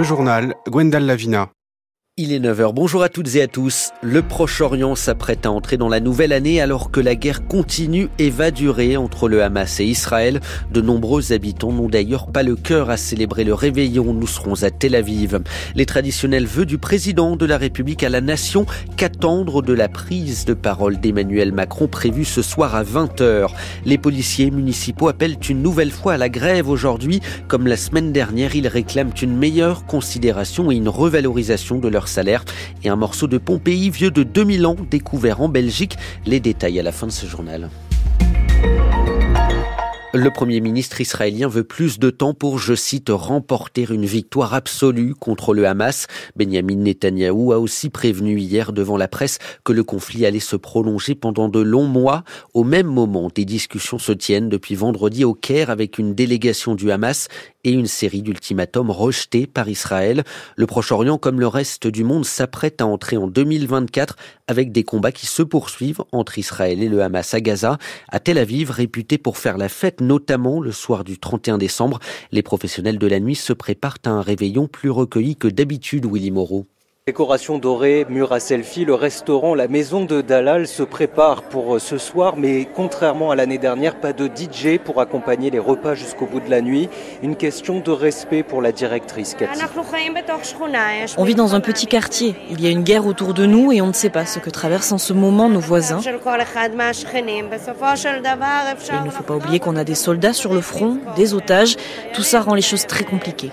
Le journal, Gwendal Lavina. Il est 9h. Bonjour à toutes et à tous. Le Proche-Orient s'apprête à entrer dans la nouvelle année alors que la guerre continue et va durer entre le Hamas et Israël. De nombreux habitants n'ont d'ailleurs pas le cœur à célébrer le réveillon. Nous serons à Tel Aviv. Les traditionnels vœux du président de la République à la nation qu'attendre de la prise de parole d'Emmanuel Macron prévue ce soir à 20h. Les policiers municipaux appellent une nouvelle fois à la grève aujourd'hui. Comme la semaine dernière, ils réclament une meilleure considération et une revalorisation de leur et un morceau de Pompéi vieux de 2000 ans découvert en Belgique. Les détails à la fin de ce journal. Le Premier ministre israélien veut plus de temps pour, je cite, remporter une victoire absolue contre le Hamas. Benjamin Netanyahou a aussi prévenu hier devant la presse que le conflit allait se prolonger pendant de longs mois. Au même moment, des discussions se tiennent depuis vendredi au Caire avec une délégation du Hamas et une série d'ultimatums rejetés par Israël. Le Proche-Orient, comme le reste du monde, s'apprête à entrer en 2024 avec des combats qui se poursuivent entre Israël et le Hamas à Gaza. À Tel Aviv, réputé pour faire la fête, notamment le soir du 31 décembre, les professionnels de la nuit se préparent à un réveillon plus recueilli que d'habitude, Willy Moreau. Décoration dorée, mur à selfie, le restaurant, la maison de Dalal se prépare pour euh, ce soir, mais contrairement à l'année dernière, pas de DJ pour accompagner les repas jusqu'au bout de la nuit. Une question de respect pour la directrice Cathy. On vit dans un petit quartier. Il y a une guerre autour de nous et on ne sait pas ce que traversent en ce moment nos voisins. Il ne faut pas oublier qu'on a des soldats sur le front, des otages. Tout ça rend les choses très compliquées.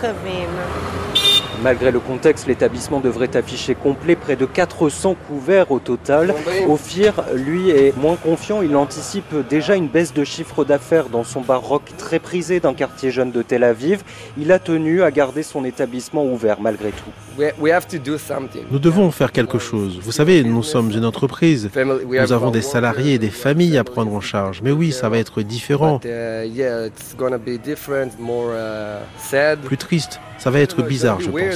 Cavena. Malgré le contexte, l'établissement devrait afficher complet près de 400 couverts au total. Ophir, lui, est moins confiant. Il anticipe déjà une baisse de chiffre d'affaires dans son bar rock très prisé d'un quartier jeune de Tel Aviv. Il a tenu à garder son établissement ouvert malgré tout. Nous devons faire quelque chose. Vous savez, nous sommes une entreprise. Nous avons des salariés et des familles à prendre en charge. Mais oui, ça va être différent. Plus triste. Ça va être bizarre, je pense.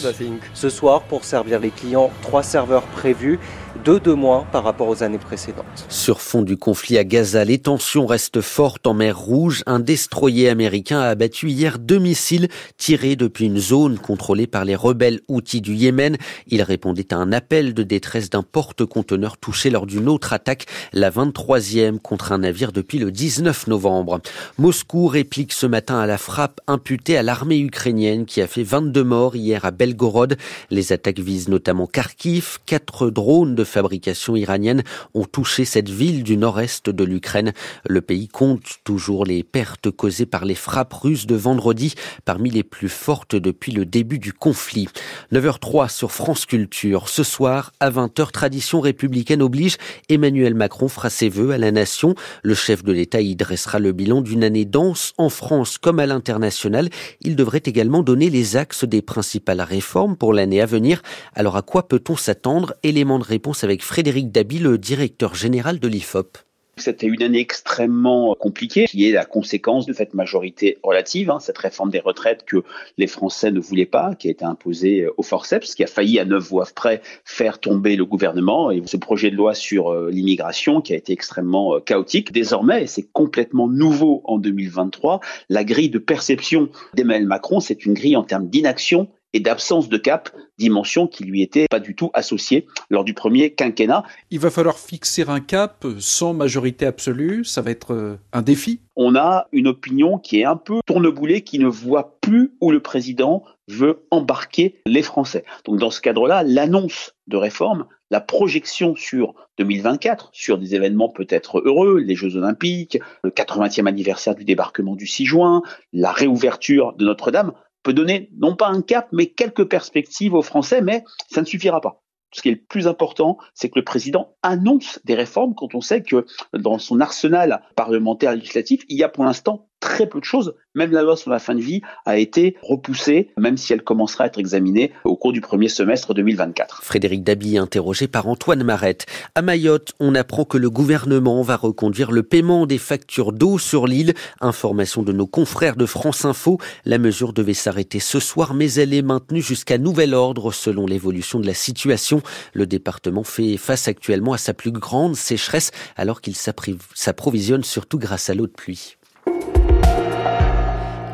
Ce soir, pour servir les clients, trois serveurs prévus, deux de moins par rapport aux années précédentes. Sur fond du conflit à Gaza, les tensions restent fortes en mer Rouge. Un destroyer américain a abattu hier deux missiles tirés depuis une zone contrôlée par les rebelles outils du Yémen. Il répondait à un appel de détresse d'un porte-conteneur touché lors d'une autre attaque, la 23e contre un navire depuis le 19 novembre. Moscou réplique ce matin à la frappe imputée à l'armée ukrainienne qui a fait 22 morts hier à Belgorod. Les attaques visent notamment Kharkiv. Quatre drones de fabrication iranienne ont touché cette ville du nord-est de l'Ukraine. Le pays compte toujours les pertes causées par les frappes russes de vendredi, parmi les plus fortes depuis le début du conflit. 9h03 sur France Culture. Ce soir, à 20h, tradition républicaine oblige, Emmanuel Macron fera ses vœux à la nation. Le chef de l'État y dressera le bilan d'une année dense en France comme à l'international. Il devrait également donner les actes des principales réformes pour l'année à venir. Alors à quoi peut-on s'attendre? Élément de réponse avec Frédéric Dabi, le directeur général de l'IFOP. C'était une année extrêmement compliquée, qui est la conséquence de cette majorité relative, hein, cette réforme des retraites que les Français ne voulaient pas, qui a été imposée au forceps, qui a failli à neuf voix près faire tomber le gouvernement, et ce projet de loi sur euh, l'immigration qui a été extrêmement euh, chaotique. Désormais, et c'est complètement nouveau en 2023, la grille de perception d'Emmanuel Macron, c'est une grille en termes d'inaction et d'absence de cap, dimension qui lui était pas du tout associée lors du premier quinquennat. Il va falloir fixer un cap sans majorité absolue, ça va être euh, un défi. On a une opinion qui est un peu tourneboulée, qui ne voit plus où le président veut embarquer les Français. Donc dans ce cadre-là, l'annonce de réforme, la projection sur 2024, sur des événements peut-être heureux, les Jeux Olympiques, le 80e anniversaire du débarquement du 6 juin, la réouverture de Notre-Dame, peut donner non pas un cap, mais quelques perspectives aux Français, mais ça ne suffira pas. Ce qui est le plus important, c'est que le président annonce des réformes quand on sait que dans son arsenal parlementaire législatif, il y a pour l'instant très peu de choses. Même la loi sur la fin de vie a été repoussée, même si elle commencera à être examinée au cours du premier semestre 2024. Frédéric Dabi, interrogé par Antoine Marette. À Mayotte, on apprend que le gouvernement va reconduire le paiement des factures d'eau sur l'île. Information de nos confrères de France Info. La mesure devait s'arrêter ce soir, mais elle est maintenue jusqu'à nouvel ordre selon l'évolution de la situation. Le département fait face actuellement à sa plus grande sécheresse alors qu'il s'approvisionne surtout grâce à l'eau de pluie.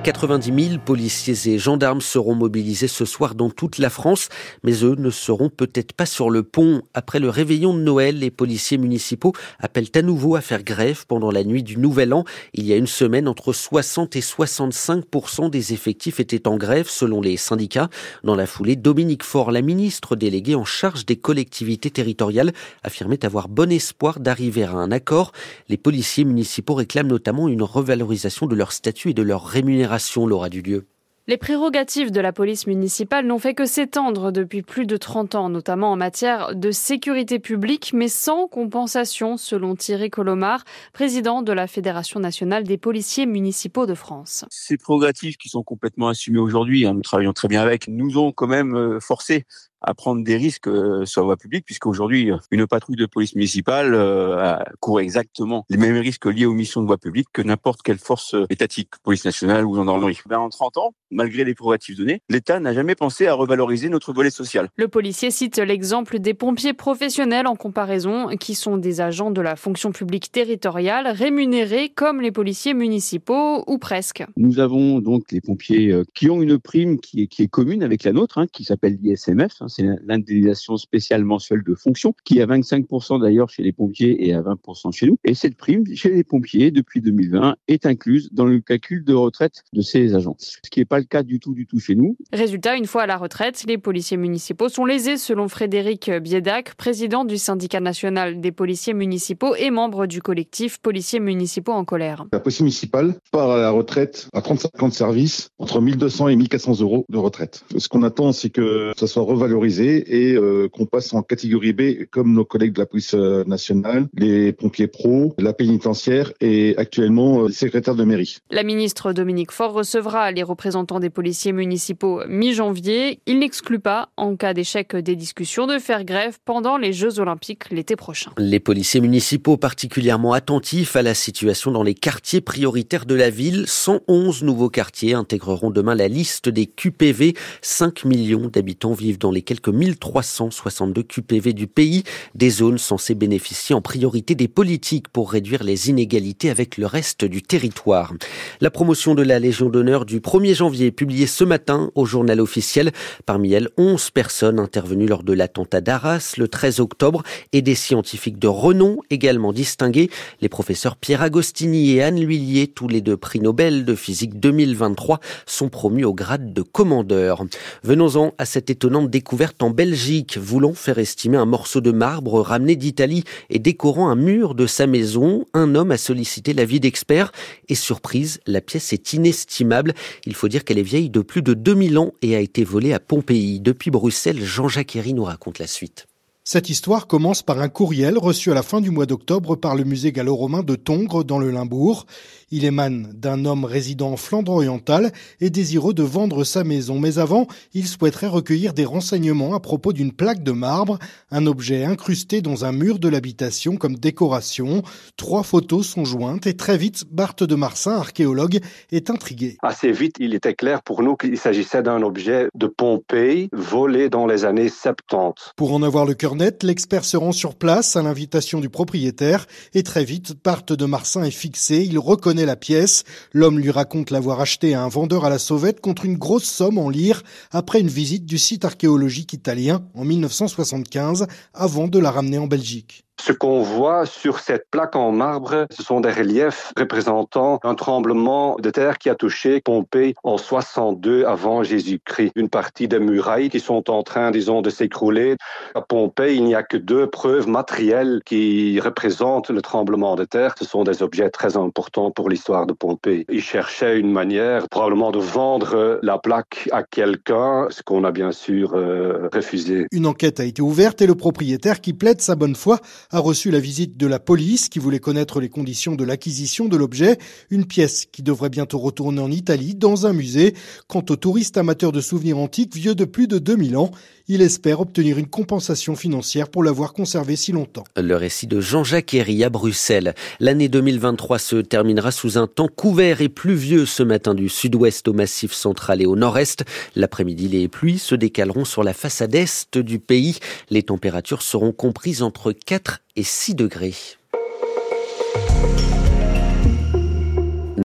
90 000 policiers et gendarmes seront mobilisés ce soir dans toute la France, mais eux ne seront peut-être pas sur le pont. Après le réveillon de Noël, les policiers municipaux appellent à nouveau à faire grève pendant la nuit du Nouvel An. Il y a une semaine, entre 60 et 65% des effectifs étaient en grève selon les syndicats. Dans la foulée, Dominique Faure, la ministre déléguée en charge des collectivités territoriales, affirmait avoir bon espoir d'arriver à un accord. Les policiers municipaux réclament notamment une revalorisation de leur statut et de leur rémunération Laura Dulieu. Les prérogatives de la police municipale n'ont fait que s'étendre depuis plus de 30 ans, notamment en matière de sécurité publique, mais sans compensation, selon Thierry Colomar, président de la Fédération nationale des policiers municipaux de France. Ces prérogatives qui sont complètement assumées aujourd'hui, hein, nous travaillons très bien avec, nous ont quand même euh, forcé à prendre des risques euh, sur la voie publique, puisqu'aujourd'hui, une patrouille de police municipale euh, court exactement les mêmes risques liés aux missions de voie publique que n'importe quelle force étatique, police nationale ou gendarmerie. Ben, en 30 ans, malgré les prérogatives données, l'État n'a jamais pensé à revaloriser notre volet social. Le policier cite l'exemple des pompiers professionnels en comparaison, qui sont des agents de la fonction publique territoriale rémunérés comme les policiers municipaux ou presque. Nous avons donc les pompiers euh, qui ont une prime qui est, qui est commune avec la nôtre, hein, qui s'appelle l'ISMF, hein, c'est l'indemnisation spéciale mensuelle de fonction, qui est à 25% d'ailleurs chez les pompiers et à 20% chez nous. Et cette prime chez les pompiers depuis 2020 est incluse dans le calcul de retraite de ces agents, ce qui n'est pas le cas du tout du tout chez nous. Résultat, une fois à la retraite, les policiers municipaux sont lésés selon Frédéric Biedac, président du syndicat national des policiers municipaux et membre du collectif policiers municipaux en colère. La police municipale part à la retraite à 35 ans de service, entre 1200 et 1400 euros de retraite. Ce qu'on attend, c'est que ça soit revalorisé et euh, qu'on passe en catégorie B comme nos collègues de la police euh, nationale, les pompiers pros, la pénitentiaire et actuellement euh, les secrétaires de mairie. La ministre Dominique Faure recevra les représentants des policiers municipaux mi-janvier. Il n'exclut pas, en cas d'échec des discussions, de faire grève pendant les Jeux olympiques l'été prochain. Les policiers municipaux particulièrement attentifs à la situation dans les quartiers prioritaires de la ville, 111 nouveaux quartiers intégreront demain la liste des QPV. 5 millions d'habitants vivent dans les quelques 1362 QPV du pays, des zones censées bénéficier en priorité des politiques pour réduire les inégalités avec le reste du territoire. La promotion de la Légion d'honneur du 1er janvier est publiée ce matin au journal officiel. Parmi elles, 11 personnes intervenues lors de l'attentat d'Arras le 13 octobre et des scientifiques de renom également distingués. Les professeurs Pierre Agostini et Anne Lhuillier, tous les deux prix Nobel de physique 2023, sont promus au grade de commandeur. Venons-en à cette étonnante découverte en Belgique, voulant faire estimer un morceau de marbre ramené d'Italie et décorant un mur de sa maison. Un homme a sollicité l'avis d'experts et surprise, la pièce est inestimable. Il faut dire qu'elle est vieille de plus de 2000 ans et a été volée à Pompéi. Depuis Bruxelles, Jean-Jacques Herry nous raconte la suite. Cette histoire commence par un courriel reçu à la fin du mois d'octobre par le musée gallo-romain de Tongres dans le Limbourg. Il émane d'un homme résidant en Flandre orientale et désireux de vendre sa maison. Mais avant, il souhaiterait recueillir des renseignements à propos d'une plaque de marbre, un objet incrusté dans un mur de l'habitation comme décoration. Trois photos sont jointes et très vite, Barthe de Marsin, archéologue, est intrigué. Assez vite, il était clair pour nous qu'il s'agissait d'un objet de Pompéi volé dans les années 70. Pour en avoir le cœur l'expert se rend sur place à l'invitation du propriétaire et très vite, Barthe de Marsin est fixé. Il reconnaît la pièce. L'homme lui raconte l'avoir acheté à un vendeur à la sauvette contre une grosse somme en lire après une visite du site archéologique italien en 1975 avant de la ramener en Belgique. Ce qu'on voit sur cette plaque en marbre, ce sont des reliefs représentant un tremblement de terre qui a touché Pompéi en 62 avant Jésus-Christ. Une partie des murailles qui sont en train, disons, de s'écrouler. À Pompéi, il n'y a que deux preuves matérielles qui représentent le tremblement de terre. Ce sont des objets très importants pour l'histoire de Pompéi. Il cherchait une manière probablement de vendre la plaque à quelqu'un, ce qu'on a bien sûr euh, refusé. Une enquête a été ouverte et le propriétaire qui plaide sa bonne foi a reçu la visite de la police qui voulait connaître les conditions de l'acquisition de l'objet, une pièce qui devrait bientôt retourner en Italie dans un musée. Quant au touriste amateur de souvenirs antiques vieux de plus de 2000 ans, il espère obtenir une compensation financière pour l'avoir conservé si longtemps. Le récit de Jean-Jacques Herry à Bruxelles. L'année 2023 se terminera sous un temps couvert et pluvieux ce matin du sud-ouest au massif central et au nord-est. L'après-midi, les pluies se décaleront sur la façade est du pays. Les températures seront comprises entre 4 et 6 degrés.